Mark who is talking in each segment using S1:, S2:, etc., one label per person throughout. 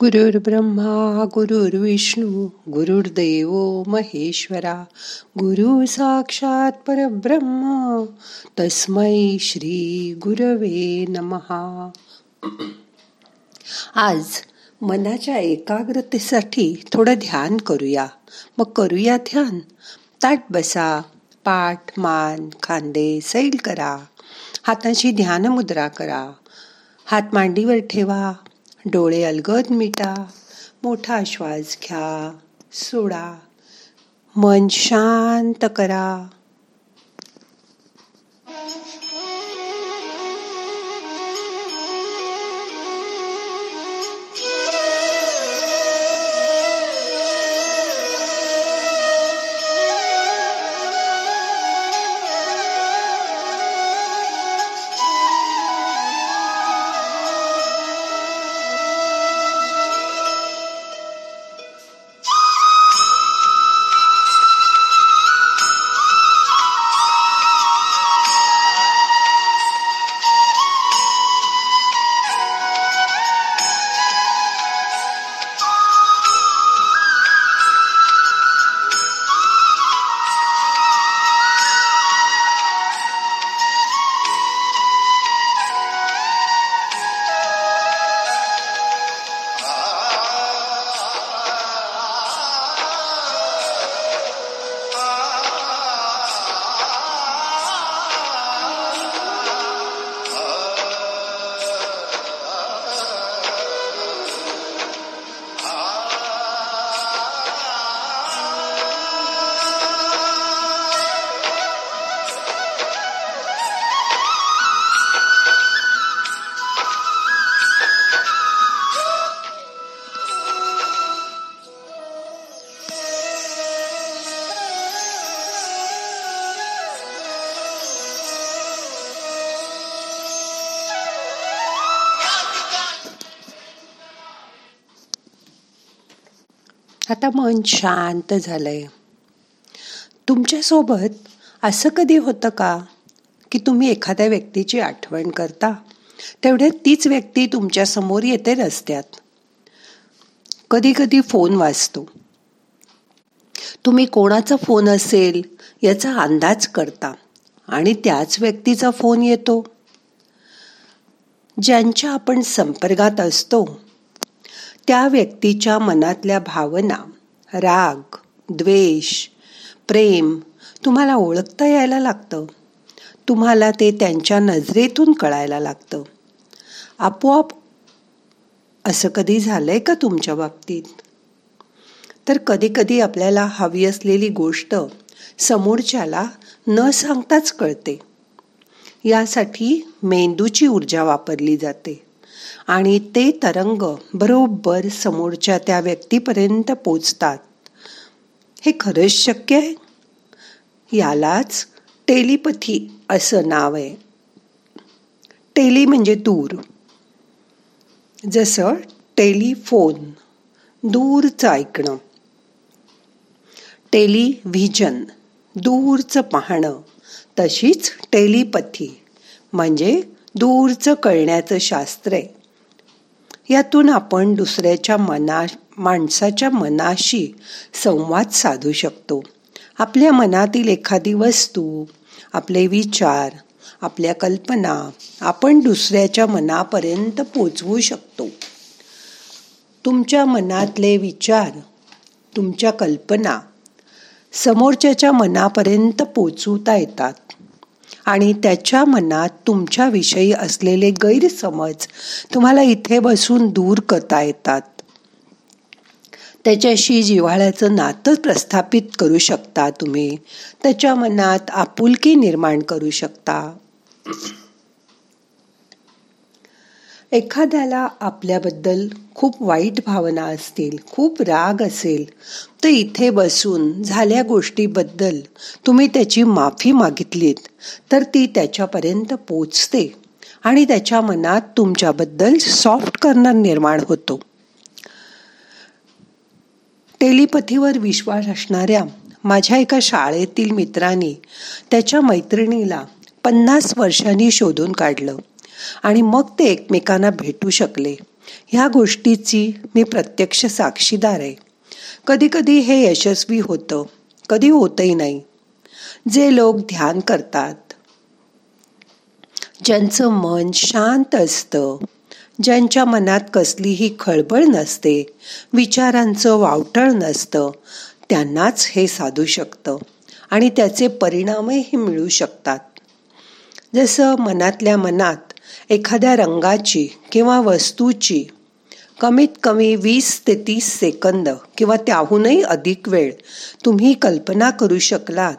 S1: गुरुर्ब्रह्मा गुरुर्विष्णू गुरुर्देव महेश्वरा गुरु साक्षात परब्रह्म तस्मै श्री गुरवे नमहा आज मनाच्या एकाग्रतेसाठी थोडं ध्यान करूया. मग करूया ध्यान. ताट बसा पाठ मान खांदे सैल करा. हाताची ध्यान मुद्रा करा. हात मांडीवर ठेवा. डोळे अलगद मिटा मोठा श्वास घ्या सोडा. मन शांत करा. आता मन शांत झालंय. तुमच्यासोबत असं कधी होतं का की तुम्ही एखाद्या व्यक्तीची आठवण करता तेवढ्यात तीच व्यक्ती तुमच्यासमोर येते रस्त्यात? कधी कधी फोन वाचतो तुम्ही कोणाचा फोन असेल याचा अंदाज करता आणि त्याच व्यक्तीचा फोन येतो. ज्यांच्या आपण संपर्कात असतो त्या व्यक्तीच्या मनातल्या भावना राग द्वेष प्रेम तुम्हाला ओळखता यायला लागतं. तुम्हाला ते त्यांच्या नजरेतून कळायला लागतं. आपोआप असं कधी झालंय का तुमच्या बाबतीत? तर कधी कधी आपल्याला हवी असलेली गोष्ट समोरच्याला न सांगताच कळते. यासाठी मेंदूची ऊर्जा वापरली जाते. आणि ते तरंग बरोबर समोरच्या त्या व्यक्तीपर्यंत पोचतात. हे खरंच शक्य आहे? यालाच टेलिपथी असं नाव आहे. टेली म्हणजे दूर. जसं टेलिफोन दूरचं ऐकणं. टेलिव्हिजन दूरचं पाहणं. तशीच टेलिपथी म्हणजे दूरचं कळण्याचं शास्त्र आहे. यातून आपण दुसऱ्याच्या मना माणसाच्या मनाशी संवाद साधू शकतो. आपल्या मनातील एखादी वस्तू आपले विचार आपल्या कल्पना आपण दुसऱ्याच्या मनापर्यंत पोचवू शकतो. तुमच्या मनातले विचार तुमच्या कल्पना समोरच्याच्या मनापर्यंत पोचवता येतात. आणि त्याच्या मनात तुमच्याविषयी असलेले गैरसमज तुम्हाला इथे बसून दूर करता येतात. त्याच्याशी जिव्हाळ्याचं नातं प्रस्थापित करू शकता तुम्ही. त्याच्या मनात आपुलकी निर्माण करू शकता. एखाद्याला आपल्याबद्दल खूप वाईट भावना असतील खूप राग असेल तर इथे बसून झाल्या गोष्टीबद्दल तुम्ही त्याची माफी मागितलीत तर ती त्याच्यापर्यंत पोचते आणि त्याच्या मनात तुमच्याबद्दल सॉफ्ट कर्नर निर्माण होतो. टेलिपथीवर विश्वास असणाऱ्या माझ्या एका शाळेतील मित्राने त्याच्या मैत्रिणीला पन्नास वर्षांनी शोधून काढलं. आणि मग ते एकमेकांना भेटू शकले. ह्या गोष्टीची मी प्रत्यक्ष साक्षीदार आहे. कधी कधी हे यशस्वी होतं कधी होतही नाही. जे लोक ध्यान करतात ज्यांचं मन शांत असतं ज्यांच्या मनात कसलीही खळबळ नसते विचारांचं वावटळ नसतं त्यांनाच हे साधू शकतं आणि त्याचे परिणामही मिळू शकतात. जसं मनातल्या मनात एखाद्या रंगाची किंवा वस्तूची कमीत कमी वीस ते तीस सेकंद किंवा त्याहूनही अधिक वेळ तुम्ही कल्पना करू शकलात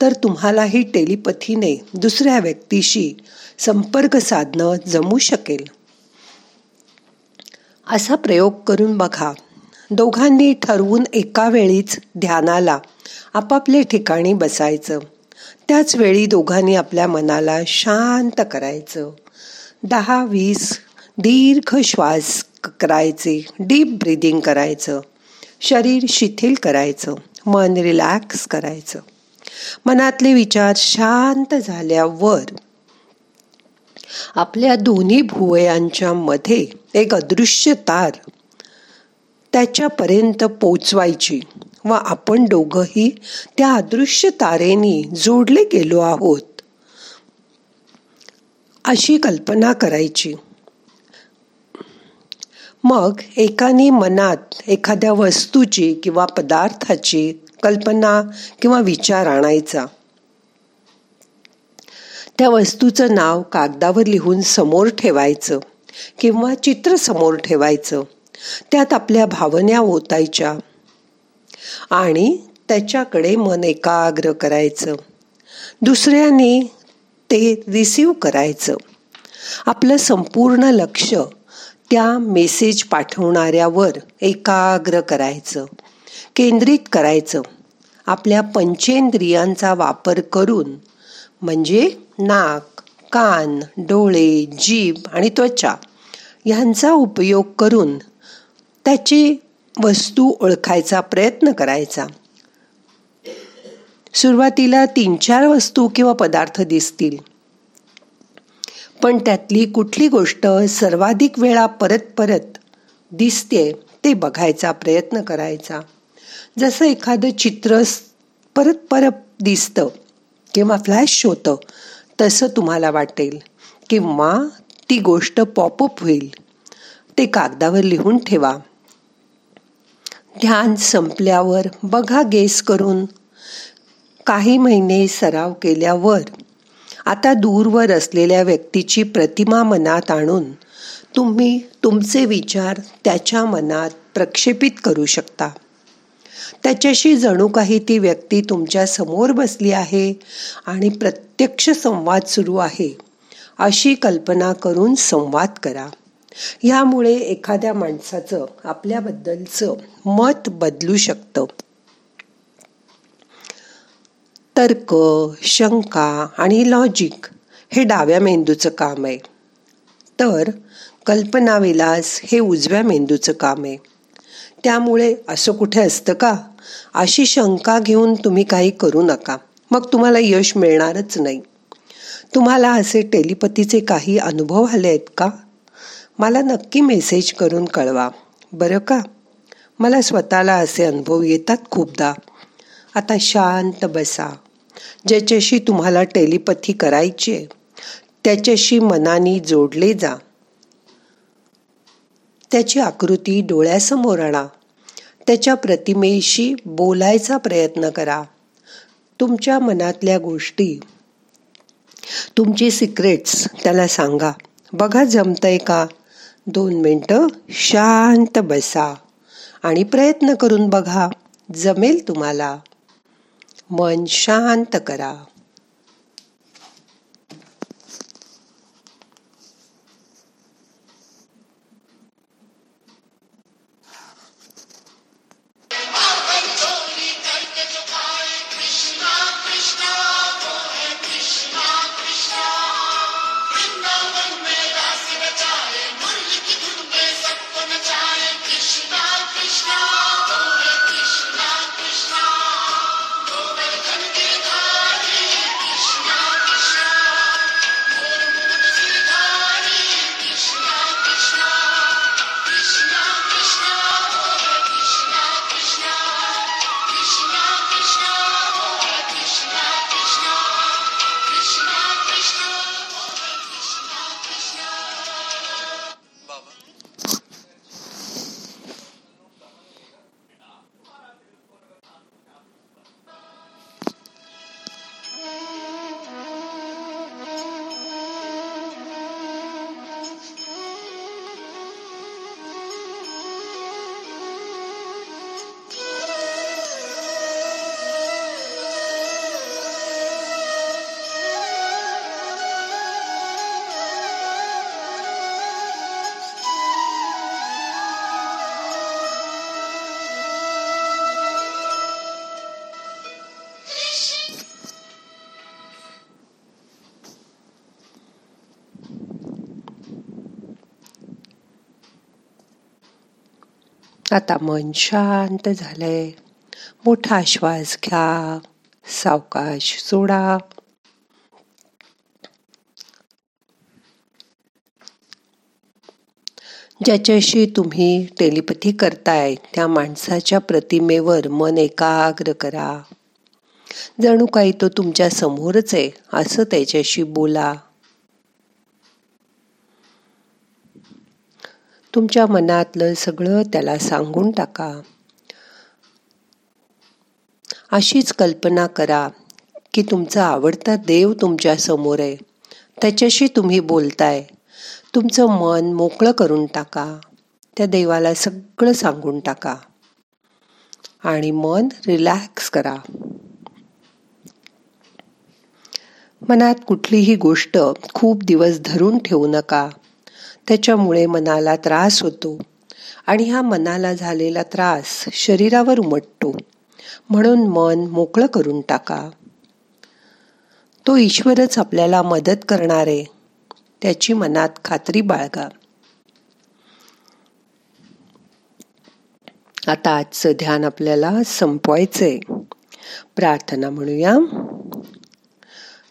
S1: तर तुम्हालाही टेलिपथीने दुसऱ्या व्यक्तीशी संपर्क साधणं जमू शकेल. असा प्रयोग करून बघा. दोघांनी ठरवून एका वेळीच ध्यानाला आपापल्या ठिकाणी बसायचं. त्याच वेळी दोघांनी आपल्या मनाला शांत करायचं. दहा वीस दीर्घ श्वास करायचे डीप ब्रिदिंग करायचं शरीर शिथिल करायचं मन रिलॅक्स करायचं. मनातले विचार शांत झाल्यावर आपल्या दोन्ही भुवयांच्या मध्ये एक अदृश्य तार त्याच्यापर्यंत पोचवायची व आपण दोघही त्या अदृश्य तारेनी जोडले गेलो आहोत. अशी कल्पना करायची. मग एकाने मनात एखाद्या वस्तूची किंवा पदार्थाची कल्पना किंवा विचार आणायचा. त्या वस्तूचं नाव कागदावर लिहून समोर ठेवायचं किंवा चित्र समोर ठेवायचं. त्यात आपल्या भावना ओतायच्या आणि त्याच्याकडे मन एकाग्र करायचं. दुसऱ्याने ते रिसीव करायचं. आपलं संपूर्ण लक्ष त्या मेसेज पाठवणाऱ्यावर एकाग्र करायचं. केंद्रित करायचं. आपल्या पंचेंद्रियांचा वापर करून म्हणजे नाक कान डोळे जीभ आणि त्वचा ह्यांचा उपयोग करून त्याची वस्तू ओळखायचा प्रयत्न करायचा. सुरुवातीला तीन चार वस्तू किंवा पदार्थ दिसतील. पण त्यातली कुठली गोष्ट सर्वाधिक वेळा परत परत दिसते ते बघायचा प्रयत्न करायचा. जसं एखादं चित्र परत परत दिसतं किंवा फ्लॅश होतं तसं तुम्हाला वाटेल किंवा ती गोष्ट पॉपअप होईल. ते कागदावर लिहून ठेवा. ध्यान संपल्यावर बघा गेस करून काही महिने सराव केल्यावर आता दूरवर असलेल्या व्यक्तीची प्रतिमा मनात आणून तुम्ही तुमचे विचार त्याच्या मनात प्रक्षेपित करू शकता. त्याच्याशी जणू काही ती व्यक्ती तुमच्यासमोर बसली आहे आणि प्रत्यक्ष संवाद सुरू आहे. अशी कल्पना करून संवाद करा. ह्यामुळे एखाद्या माणसाचं आपल्याबद्दलचं मत बदलू शकतं. तर्क शंका आणि लॉजिक हे डाव्या मेंदूचं काम आहे. तर कल्पनाविलास हे उजव्या मेंदूचं काम आहे. त्यामुळे असं कुठे असतं का? अशी शंका घेऊन तुम्ही काही करू नका. मग तुम्हाला यश मिळणारच नाही. तुम्हाला असे टेलिपतीचे काही अनुभव आले आहेत का? मला नक्की मेसेज करून कळवा. बरं का? मला स्वतःला असे अनुभव येतात खूपदा. आता शांत बसा. ज्याच्याशी तुम्हाला टेलिपथी करायची त्याच्याशी मनाने जोडले जा. त्याची आकृती डोळ्यासमोर आणा. त्याच्या प्रतिमेशी बोलायचा प्रयत्न करा. तुमच्या मनातल्या गोष्टी तुमची सिक्रेट्स त्याला सांगा. बघा जमतंय का? दोन मिनटं शांत बसा आणि प्रयत्न करून बघा जमेल तुम्हाला. मन शांत करा. आता मन शांत झालंय. मोठा श्वास घ्या. सावकाश सोडा. ज्याच्याशी तुम्ही टेलिपथी करताय त्या माणसाच्या प्रतिमेवर मन एकाग्र करा. जणू काही तो तुमच्या समोरच आहे असं त्याच्याशी बोला. तुमच्या मनातलं सगळं त्याला सांगून टाका. अशीच कल्पना करा की तुमचा आवडता देव तुमच्यासमोर आहे. त्याच्याशी तुम्ही बोलताय. तुमचं मन मोकळं करून टाका. त्या देवाला सगळं सांगून टाका. आणि मन रिलॅक्स करा. मनात कुठलीही गोष्ट खूप दिवस धरून ठेवू नका. त्याच्यामुळे मनाला त्रास होतो आणि हा मनाला झालेला त्रास शरीरावर उमटतो. म्हणून मन मोकळं करून टाका. तो ईश्वरच आपल्याला मदत करणार. आहे त्याची मनात खात्री बाळगा. आता आजचं ध्यान आपल्याला संपवायचंय. प्रार्थना म्हणूया.